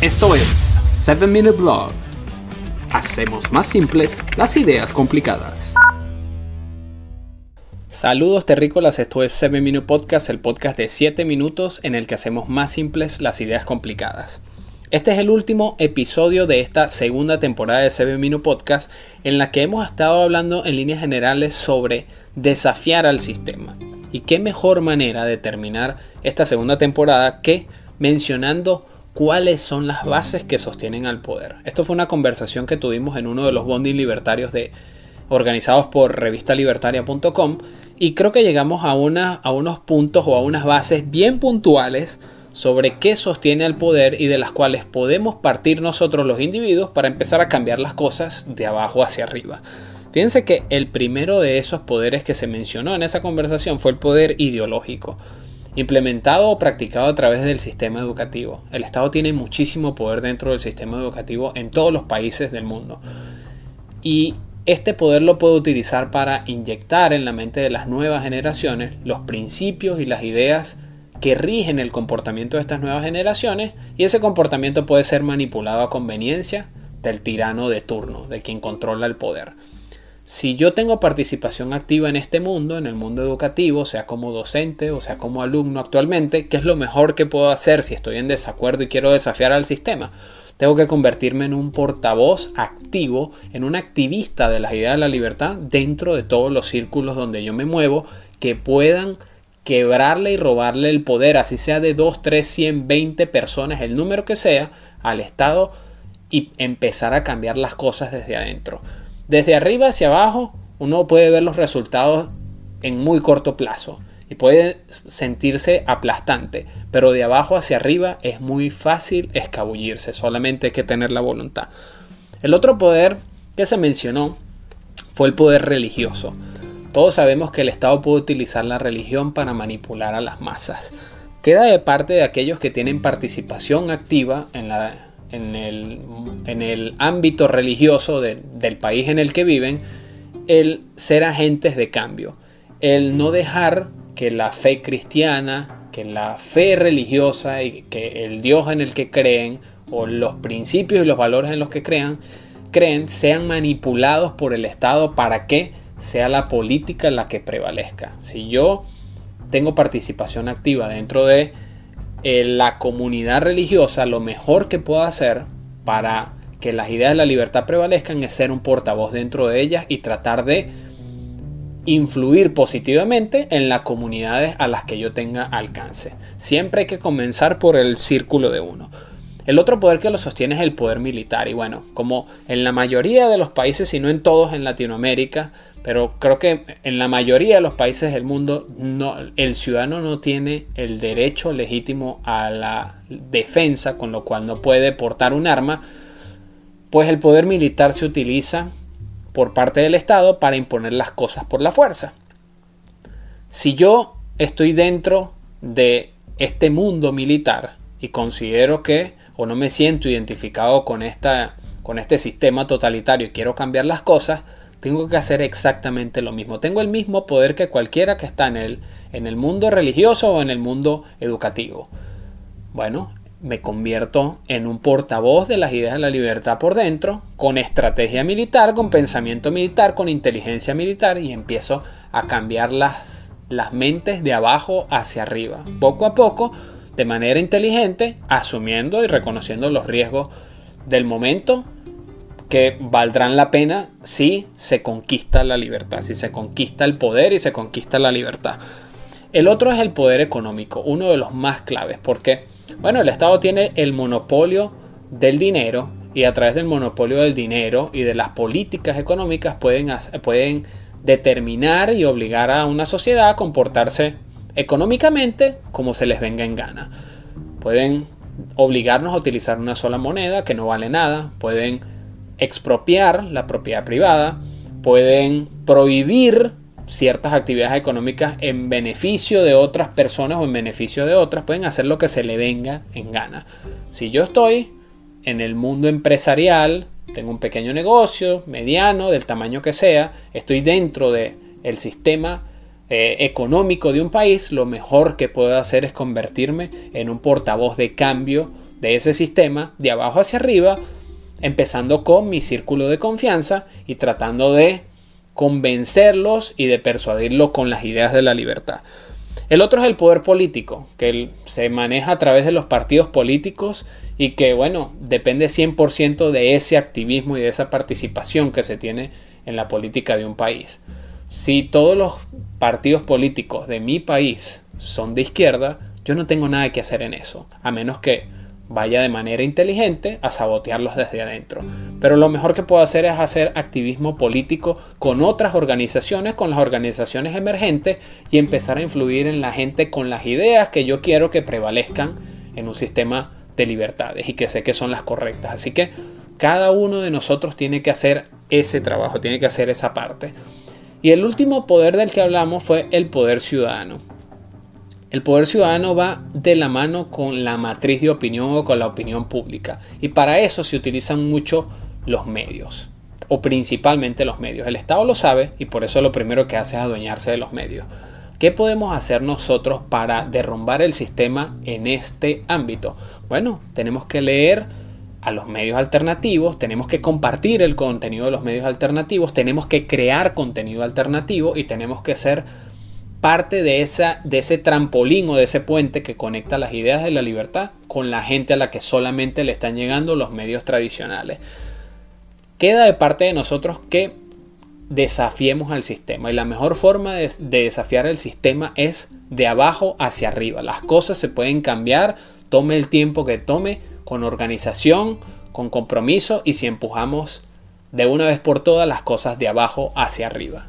Esto es 7 Minute Blog. Hacemos más simples las ideas complicadas. Saludos terrícolas, esto es 7 Minute Podcast, el podcast de 7 minutos en el que hacemos más simples las ideas complicadas. Este es el último episodio de esta segunda temporada de 7 Minute Podcast en la que hemos estado hablando en líneas generales sobre desafiar al sistema. Y qué mejor manera de terminar esta segunda temporada que mencionando cuáles son las bases que sostienen al poder. Esto fue una conversación que tuvimos en uno de los bonding libertarios de, organizados por revistalibertaria.com y creo que llegamos a, una, a unos puntos o a unas bases bien puntuales sobre qué sostiene al poder y de las cuales podemos partir nosotros los individuos para empezar a cambiar las cosas de abajo hacia arriba. Fíjense que el primero de esos poderes que se mencionó en esa conversación fue el poder ideológico implementado o practicado a través del sistema educativo. El Estado tiene muchísimo poder dentro del sistema educativo en todos los países del mundo. Y este poder lo puede utilizar para inyectar en la mente de las nuevas generaciones los principios y las ideas que rigen el comportamiento de estas nuevas generaciones y ese comportamiento puede ser manipulado a conveniencia del tirano de turno, de quien controla el poder si yo tengo participación activa en este mundo, en el mundo educativo, sea como docente o sea como alumno actualmente, ¿qué es lo mejor que puedo hacer si estoy en desacuerdo y quiero desafiar al sistema? Tengo que convertirme en un portavoz activo, en un activista de las ideas de la libertad dentro de todos los círculos donde yo me muevo, que puedan quebrarle y robarle el poder, así sea de 2, 3, 100, 20 personas, el número que sea, al Estado y empezar a cambiar las cosas desde adentro. Desde arriba hacia abajo uno puede ver los resultados en muy corto plazo y puede sentirse aplastante, pero de abajo hacia arriba es muy fácil escabullirse, solamente hay que tener la voluntad. El otro poder que se mencionó fue el poder religioso. Todos sabemos que el Estado puede utilizar la religión para manipular a las masas. Queda de parte de aquellos que tienen participación activa en la en el, ámbito religioso del país en el que viven, el ser agentes de cambio, el no dejar que la fe cristiana, que la fe religiosa y que el Dios en el que creen o los principios y los valores en los que crean, creen sean manipulados por el Estado para que sea la política la que prevalezca. Si yo tengo participación activa dentro de eh, la comunidad religiosa lo mejor que puedo hacer para que las ideas de la libertad prevalezcan es ser un portavoz dentro de ellas y tratar de influir positivamente en las comunidades a las que yo tenga alcance. Siempre hay que comenzar por el círculo de uno. El otro poder que lo sostiene es el poder militar y bueno, como en la mayoría de los países, si no en todos en Latinoamérica, pero creo que en la mayoría de los países del mundo el ciudadano no tiene el derecho legítimo a la defensa, con lo cual no puede portar un arma, pues el poder militar se utiliza por parte del Estado para imponer las cosas por la fuerza. Si yo estoy dentro de este mundo militar y considero que o no me siento identificado con, esta, con este sistema totalitario y quiero cambiar las cosas, tengo que hacer exactamente lo mismo. Tengo el mismo poder que cualquiera que está en el, en el mundo religioso o en el mundo educativo. Bueno, me convierto en un portavoz de las ideas de la libertad por dentro, con estrategia militar, con pensamiento militar, con inteligencia militar y empiezo a cambiar las, las mentes de abajo hacia arriba. Poco a poco, de manera inteligente, asumiendo y reconociendo los riesgos del momento que valdrán la pena si se conquista la libertad, si se conquista el poder y se conquista la libertad. El otro es el poder económico, uno de los más claves, porque, bueno, el Estado tiene el monopolio del dinero y a través del monopolio del dinero y de las políticas económicas pueden, pueden determinar y obligar a una sociedad a comportarse económicamente como se les venga en gana. Pueden obligarnos a utilizar una sola moneda que no vale nada, pueden expropiar la propiedad privada, pueden prohibir ciertas actividades económicas en beneficio de otras personas o en beneficio de otras, pueden hacer lo que se le venga en gana. Si yo estoy en el mundo empresarial, tengo un pequeño negocio, mediano, del tamaño que sea, estoy dentro del el sistema eh, económico de un país, lo mejor que puedo hacer es convertirme en un portavoz de cambio de ese sistema de abajo hacia arriba, empezando con mi círculo de confianza y tratando de convencerlos y de persuadirlos con las ideas de la libertad. El otro es el poder político, que se maneja a través de los partidos políticos y que, bueno, depende 100% de ese activismo y de esa participación que se tiene en la política de un país. Si todos los partidos políticos de mi país son de izquierda, yo no tengo nada que hacer en eso, a menos que vaya de manera inteligente a sabotearlos desde adentro. Pero lo mejor que puedo hacer es hacer activismo político con otras organizaciones, con las organizaciones emergentes y empezar a influir en la gente con las ideas que yo quiero que prevalezcan en un sistema de libertades y que sé que son las correctas. Así que cada uno de nosotros tiene que hacer ese trabajo, tiene que hacer esa parte. Y el último poder del que hablamos fue el poder ciudadano. El poder ciudadano va de la mano con la matriz de opinión o con la opinión pública. Y para eso se utilizan mucho los medios, o principalmente los medios. El Estado lo sabe y por eso lo primero que hace es adueñarse de los medios. ¿Qué podemos hacer nosotros para derrumbar el sistema en este ámbito? Bueno, tenemos que leer a los medios alternativos, tenemos que compartir el contenido de los medios alternativos, tenemos que crear contenido alternativo y tenemos que ser parte de, esa, de ese trampolín o de ese puente que conecta las ideas de la libertad con la gente a la que solamente le están llegando los medios tradicionales. Queda de parte de nosotros que desafiemos al sistema y la mejor forma de, de desafiar el sistema es de abajo hacia arriba. Las cosas se pueden cambiar, tome el tiempo que tome, con organización, con compromiso y si empujamos de una vez por todas las cosas de abajo hacia arriba.